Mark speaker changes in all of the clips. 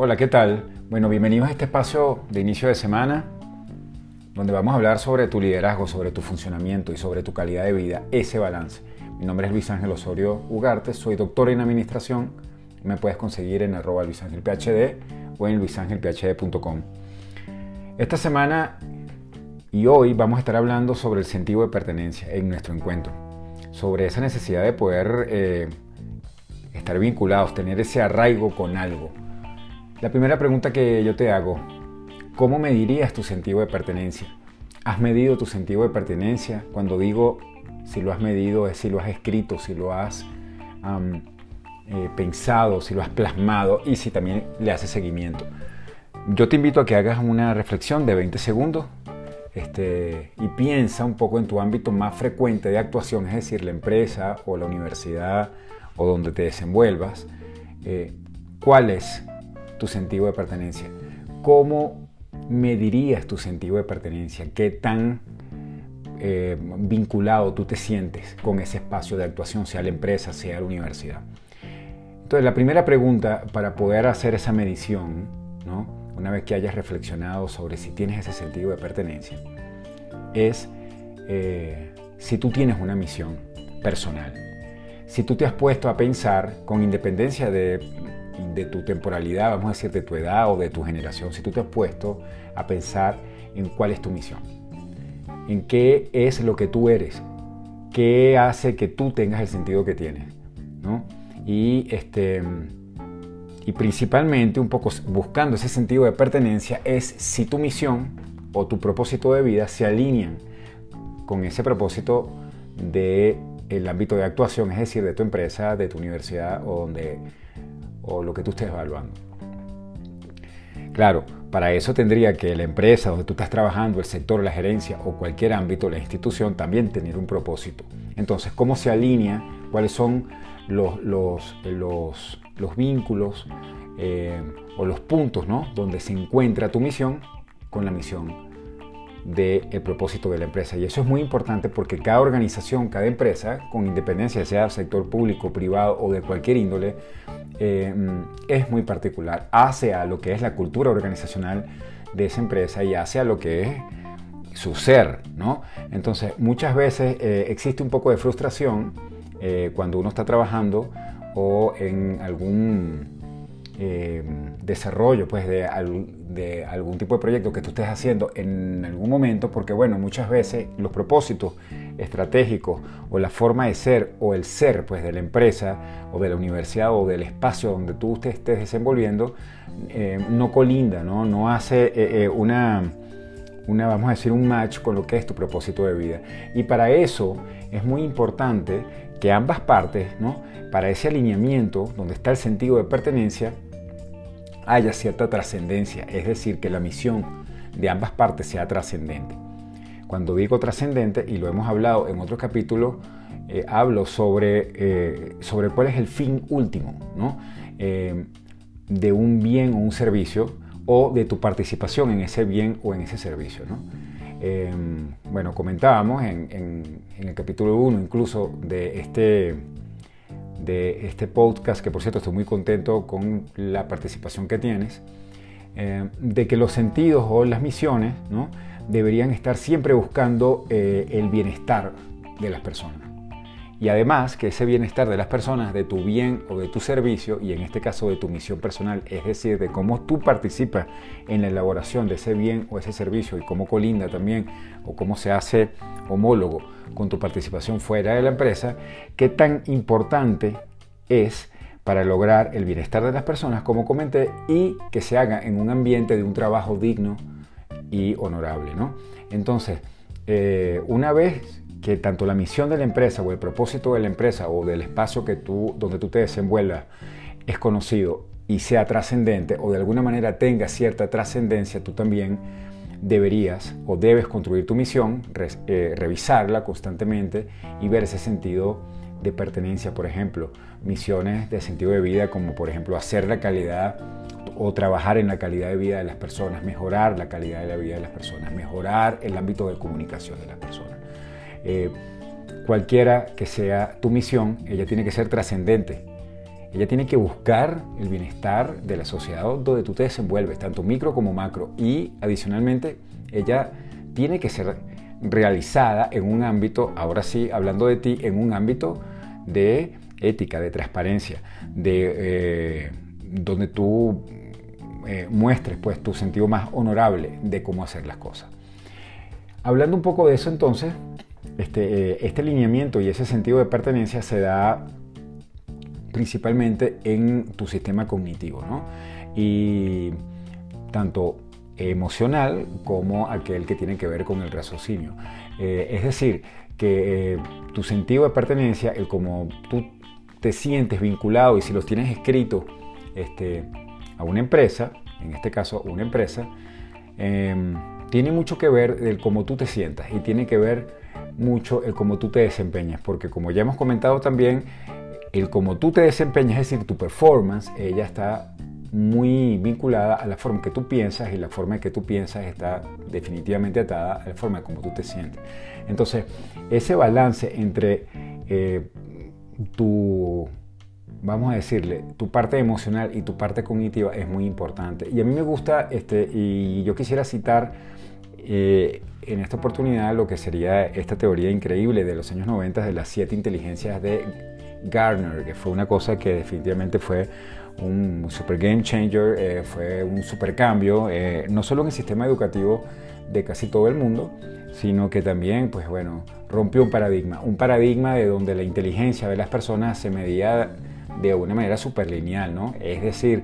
Speaker 1: Hola, ¿qué tal? Bueno, bienvenidos a este espacio de inicio de semana donde vamos a hablar sobre tu liderazgo, sobre tu funcionamiento y sobre tu calidad de vida, ese balance. Mi nombre es Luis Ángel Osorio Ugarte, soy doctor en administración. Me puedes conseguir en arroba luisangelphd o en luisangelphd.com. Esta semana y hoy vamos a estar hablando sobre el sentido de pertenencia en nuestro encuentro, sobre esa necesidad de poder eh, estar vinculados, tener ese arraigo con algo. La primera pregunta que yo te hago, ¿cómo medirías tu sentido de pertenencia? ¿Has medido tu sentido de pertenencia? Cuando digo si lo has medido es si lo has escrito, si lo has eh, pensado, si lo has plasmado y si también le haces seguimiento. Yo te invito a que hagas una reflexión de 20 segundos este, y piensa un poco en tu ámbito más frecuente de actuación, es decir, la empresa o la universidad o donde te desenvuelvas. Eh, ¿Cuál es tu sentido de pertenencia. ¿Cómo medirías tu sentido de pertenencia? ¿Qué tan eh, vinculado tú te sientes con ese espacio de actuación, sea la empresa, sea la universidad? Entonces, la primera pregunta para poder hacer esa medición, una vez que hayas reflexionado sobre si tienes ese sentido de pertenencia, es eh, si tú tienes una misión personal. Si tú te has puesto a pensar, con independencia de de tu temporalidad, vamos a decir, de tu edad o de tu generación, si tú te has puesto a pensar en cuál es tu misión, en qué es lo que tú eres, qué hace que tú tengas el sentido que tienes, ¿no? Y, este, y principalmente un poco buscando ese sentido de pertenencia es si tu misión o tu propósito de vida se alinean con ese propósito de el ámbito de actuación, es decir, de tu empresa, de tu universidad o donde o lo que tú estés evaluando. Claro, para eso tendría que la empresa donde tú estás trabajando, el sector, la gerencia o cualquier ámbito, la institución, también tener un propósito. Entonces, ¿cómo se alinea? ¿Cuáles son los, los, los, vínculos eh, o los puntos ¿no? donde se encuentra tu misión con la misión del propósito de la empresa? Y eso es muy importante porque cada organización, cada empresa, con independencia, sea sector público, privado o de cualquier índole, eh, es muy particular, hace a lo que es la cultura organizacional de esa empresa y hace a lo que es su ser, ¿no? Entonces, muchas veces eh, existe un poco de frustración eh, cuando uno está trabajando o en algún eh, desarrollo pues, de, algún tipo de proyecto que tú estés haciendo en algún momento, porque bueno, muchas veces los propósitos estratégicos o la forma de ser o el ser pues, de la empresa o de la universidad o del espacio donde tú te estés desenvolviendo eh, no colinda, no, no hace eh, una, una, vamos a decir, un match con lo que es tu propósito de vida. Y para eso es muy importante que ambas partes, ¿no? para ese alineamiento donde está el sentido de pertenencia, haya cierta trascendencia, es decir, que la misión de ambas partes sea trascendente. Cuando digo trascendente, y lo hemos hablado en otros capítulos, eh, hablo sobre, eh, sobre cuál es el fin último ¿no? Eh, de un bien o un servicio o de tu participación en ese bien o en ese servicio. ¿no? bueno, comentábamos en, en, en el capítulo 1 incluso de este de este podcast, que por cierto estoy muy contento con la participación que tienes, eh, de que los sentidos o las misiones ¿no? deberían estar siempre buscando eh, el bienestar de las personas y además que ese bienestar de las personas, de tu bien o de tu servicio, y en este caso de tu misión personal, es decir, de cómo tú participas en la elaboración de ese bien o ese servicio y cómo colinda también o cómo se hace homólogo con tu participación fuera de la empresa, qué tan importante es para lograr el bienestar de las personas, como comenté, y que se haga en un ambiente de un trabajo digno y honorable. ¿no? Entonces, eh, una vez que tanto la misión de la empresa o el propósito de la empresa o del espacio que tú, donde tú te desenvuelvas es conocido y sea trascendente o de alguna manera tenga cierta trascendencia, tú también deberías o debes construir tu misión, eh, revisarla constantemente y ver ese sentido de pertenencia, por ejemplo, misiones de sentido de vida como por ejemplo hacer la calidad o trabajar en la calidad de vida de las personas, mejorar la calidad de la vida de las personas, mejorar el ámbito de comunicación de las personas. Eh, cualquiera que sea tu misión, ella tiene que ser trascendente ella tiene que buscar el bienestar de la sociedad donde tú te desenvuelves, tanto micro como macro. Y adicionalmente, ella tiene que ser realizada en un ámbito, ahora sí, hablando de ti, en un ámbito de ética, de transparencia, de eh, donde tú eh, muestres pues tu sentido más honorable de cómo hacer las cosas. Hablando un poco de eso entonces, este, eh, este y ese sentido de pertenencia se da principalmente en tu sistema cognitivo, ¿no? Y tanto emocional como aquel que tiene que ver con el raciocinio. Eh, es decir, que eh, tu sentido de pertenencia, el como tú te sientes vinculado y si los tienes escrito este, a una empresa, en este caso una empresa, em, tiene mucho que ver el cómo tú te sientas y tiene que ver mucho el cómo tú te desempeñas, porque como ya hemos comentado también, el cómo tú te desempeñas, es decir, tu performance, ella está muy vinculada a la forma que tú piensas y la forma que tú piensas está definitivamente atada a la forma como tú te sientes. Entonces, ese balance entre eh, tu, vamos a decirle, tu parte emocional y tu parte cognitiva es muy importante. Y a mí me gusta, este, y yo quisiera citar eh, en esta oportunidad lo que sería esta teoría increíble de los años 90 de las siete inteligencias de Gardner, que fue una cosa que definitivamente fue un super game changer, eh, fue un super cambio, eh, no solo en el sistema educativo de casi todo el mundo, sino que también, pues bueno, rompió un paradigma, un paradigma de donde la inteligencia de las personas se medía de una manera super lineal, ¿no? Es decir,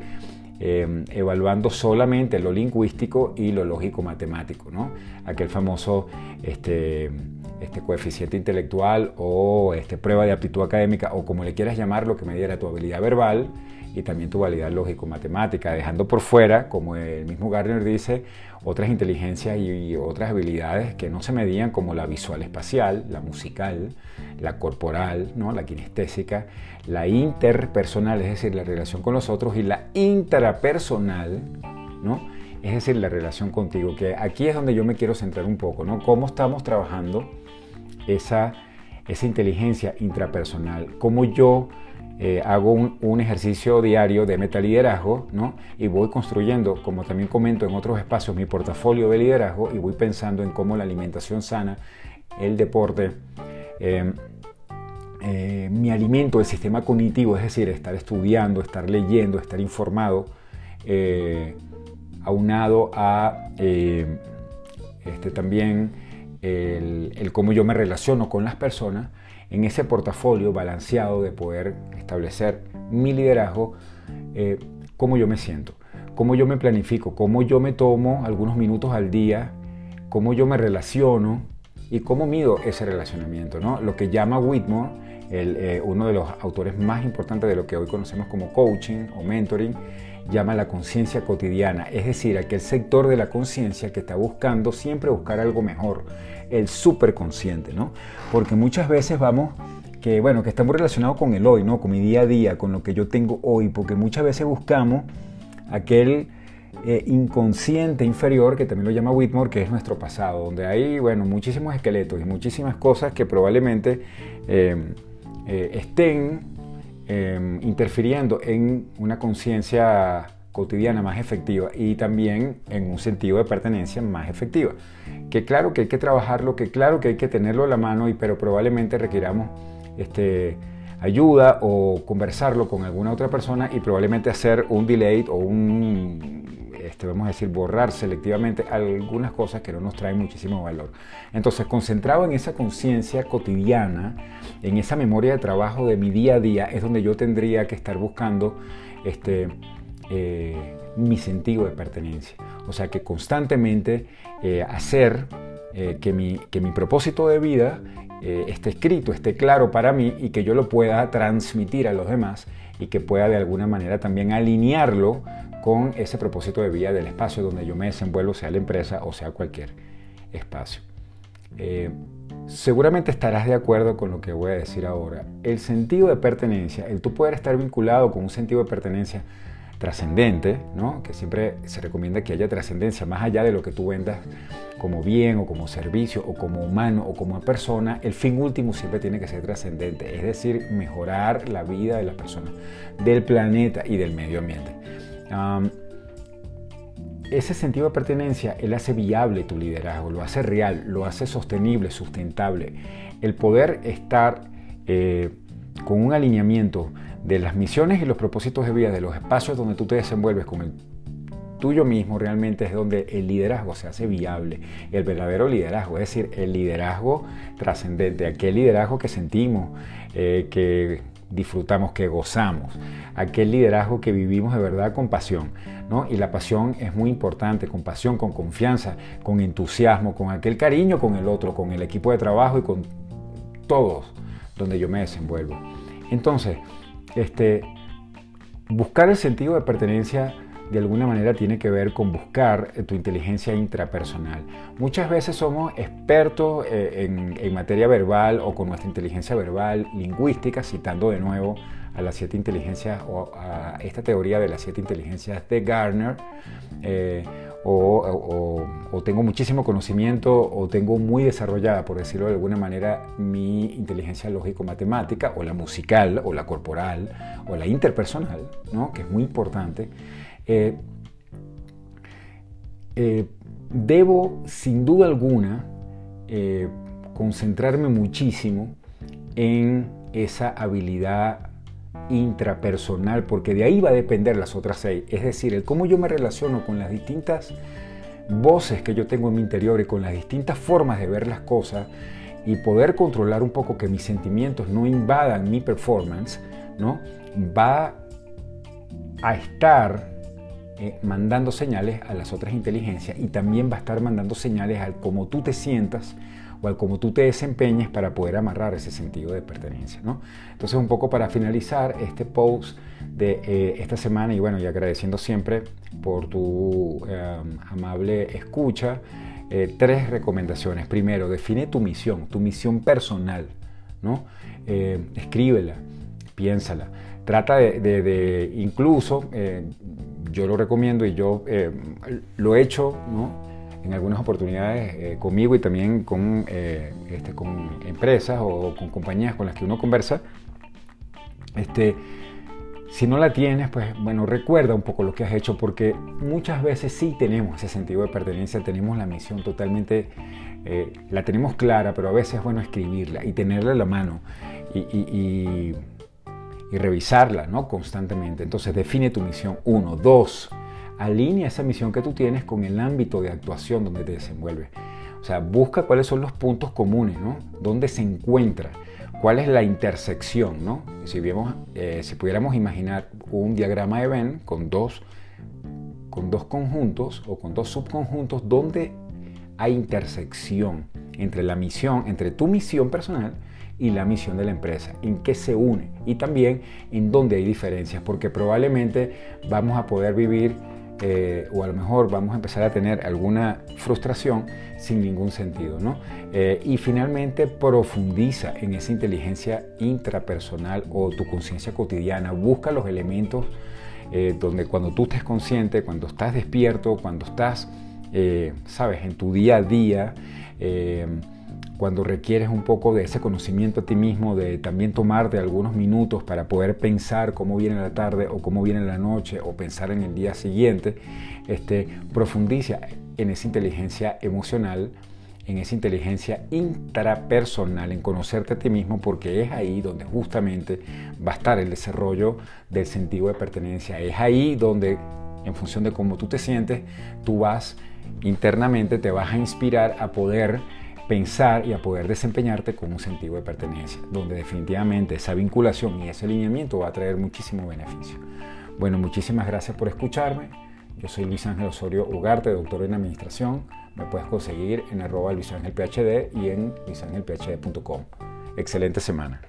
Speaker 1: em, evaluando solamente lo lingüístico y lo lógico matemático, ¿no? Aquel famoso este, este coeficiente intelectual o este, prueba de aptitud académica o como le quieras llamar, lo que me diera tu habilidad verbal y también tu habilidad lógico-matemática, dejando por fuera, como el mismo Gardner dice, otras inteligencias y, otras habilidades que no se medían como la visual espacial, la musical, la corporal, ¿no? la kinestésica, la interpersonal, es decir, la relación con los otros, y la intrapersonal, ¿no? es decir, la relación contigo, que aquí es donde yo me quiero centrar un poco, ¿no? Cómo estamos trabajando esa, esa inteligencia intrapersonal, cómo yo eh, hago un, ejercicio diario de metaliderazgo ¿no? y voy construyendo, como también comento en otros espacios, mi portafolio de liderazgo y voy pensando en cómo la alimentación sana, el deporte, em, eh, mi alimento, el sistema cognitivo, es decir, estar estudiando, estar leyendo, estar informado, eh, aunado a este, también el, cómo yo me relaciono con las personas, en ese portafolio balanceado de poder establecer mi liderazgo, eh, cómo yo me siento, cómo yo me planifico, cómo yo me tomo algunos minutos al día, cómo yo me relaciono y cómo mido ese relacionamiento. ¿no? Lo que llama Whitmore, eh, uno de los autores más importantes de lo que hoy conocemos como coaching o mentoring, llama la conciencia cotidiana, es decir, aquel sector de la conciencia que está buscando siempre buscar algo mejor, el superconsciente, ¿no? Porque muchas veces vamos que bueno, que estamos relacionados con el hoy, ¿no? Con mi día a día, con lo que yo tengo hoy, porque muchas veces buscamos aquel eh, inconsciente inferior, que también lo llama Whitmore, que es nuestro pasado, donde hay, bueno, muchísimos esqueletos y muchísimas cosas que probablemente eh, eh, estén Em, interfiriendo en una conciencia cotidiana más efectiva y también en un sentido de pertenencia más efectiva. Que claro que hay que trabajarlo, que claro que hay que tenerlo a la mano, y, pero probablemente requiramos este, ayuda o conversarlo con alguna otra persona y probablemente hacer un delay o un este, vamos a decir, borrar selectivamente algunas cosas que no nos traen muchísimo valor. Entonces, concentrado en esa conciencia cotidiana, en esa memoria de trabajo de mi día a día, es donde yo tendría que estar buscando este, eh, mi sentido de pertenencia. O sea, que constantemente eh, hacer eh, que, mi, que mi propósito de vida esté escrito, esté claro para mí y que yo lo pueda transmitir a los demás y que pueda de alguna manera también alinearlo con ese propósito de vida del espacio donde yo me desenvuelvo, sea la empresa o sea cualquier espacio. Eh, seguramente estarás de acuerdo con lo que voy a decir ahora. El sentido de pertenencia, el tú poder estar vinculado con un sentido de pertenencia, trascendente, ¿no? que siempre se recomienda que haya trascendencia, más allá de lo que tú vendas como bien o como servicio o como humano o como persona, el fin último siempre tiene que ser trascendente, es decir, mejorar la vida de las personas, del planeta y del medio ambiente. Ese sentido de pertenencia, él hace viable tu liderazgo, lo hace real, lo hace sostenible, sustentable. El poder estar eh, con un alineamiento de las misiones y los propósitos de vida, de los espacios donde tú te desenvuelves con el tuyo mismo, realmente es donde el liderazgo se hace viable, el verdadero liderazgo, es decir, el liderazgo trascendente, aquel liderazgo que sentimos, eh, que disfrutamos, que gozamos, aquel liderazgo que vivimos de verdad con pasión. ¿no? Y la pasión es muy importante, con pasión, con confianza, con entusiasmo, con aquel cariño con el otro, con el equipo de trabajo y con todos donde yo me desenvuelvo. Entonces, este, buscar el sentido de pertenencia de alguna manera tiene que ver con buscar eh, tu inteligencia intrapersonal. Muchas veces somos expertos eh, en, materia verbal o con nuestra inteligencia verbal lingüística, citando de nuevo a las siete inteligencias o a esta teoría de las siete inteligencias de Garner. Eh, o, tengo muchísimo conocimiento o tengo muy desarrollada, por decirlo de alguna manera, mi inteligencia lógico-matemática o la musical o la corporal o la interpersonal, ¿no? que es muy importante. Eh, eh, debo, sin duda alguna, eh, concentrarme muchísimo en esa habilidad intrapersonal, porque de ahí va a depender las otras seis. Es decir, el cómo yo me relaciono con las distintas voces que yo tengo en mi interior y con las distintas formas de ver las cosas y poder controlar un poco que mis sentimientos no invadan mi performance, ¿no? va a estar eh, mandando señales a las otras inteligencias y también va a estar mandando señales al cómo tú te sientas o al cómo tú te desempeñes para poder amarrar ese sentido de pertenencia. ¿no? Entonces un poco para finalizar este post de eh, esta semana y bueno, y agradeciendo siempre por tu em, amable escucha, eh, tres recomendaciones. Primero, define tu misión, tu misión personal, ¿no? escríbela, piénsala. Trata de incluso yo lo recomiendo y yo eh, lo he hecho en algunas oportunidades eh, conmigo y también con, eh, este, con empresas o con compañías con las que uno conversa. Este, si no la tienes, pues bueno, recuerda un poco lo que has hecho porque muchas veces sí tenemos ese sentido de pertenencia, tenemos la misión totalmente, la tenemos clara, pero a veces es bueno escribirla y tenerla en la mano y y revisarla ¿no? constantemente. Entonces define tu misión. Uno. Dos. Alinea esa misión que tú tienes con el ámbito de actuación donde te desenvuelves. O sea, busca cuáles son los puntos comunes, ¿no? Dónde se encuentra, cuál es la intersección, ¿no? Si, eh, si pudiéramos imaginar un diagrama de Venn con dos, con dos conjuntos o con dos subconjuntos donde hay intersección entre la misión, entre tu misión personal y la misión de la empresa, en qué se une y también en dónde hay diferencias, porque probablemente vamos a poder vivir eh, o a lo mejor vamos a empezar a tener alguna frustración sin ningún sentido. ¿no? Eh, y finalmente profundiza en esa inteligencia intrapersonal o tu conciencia cotidiana, busca los elementos eh, donde cuando tú estés consciente, cuando estás despierto, cuando estás, sabes, en tu día a día, cuando requieres un poco de ese conocimiento a ti mismo, de también tomarte algunos minutos para poder pensar cómo viene la tarde o cómo viene la noche o pensar en el día siguiente, este, profundiza en esa inteligencia emocional, en esa inteligencia intrapersonal, en conocerte a ti mismo, porque es ahí donde justamente va a estar el desarrollo del sentido de pertenencia. Es ahí donde, en función de cómo tú te sientes, tú vas internamente, te vas a inspirar a poder pensar y a poder desempeñarte con un sentido de pertenencia, donde definitivamente esa vinculación y ese alineamiento va a traer muchísimo beneficio. Bueno, muchísimas gracias por escucharme. Yo soy Luis Ángel Osorio Ugarte, doctor en administración. Me puedes conseguir en arroba Luis Ángel PhD y en luisangelphd.com. Excelente semana.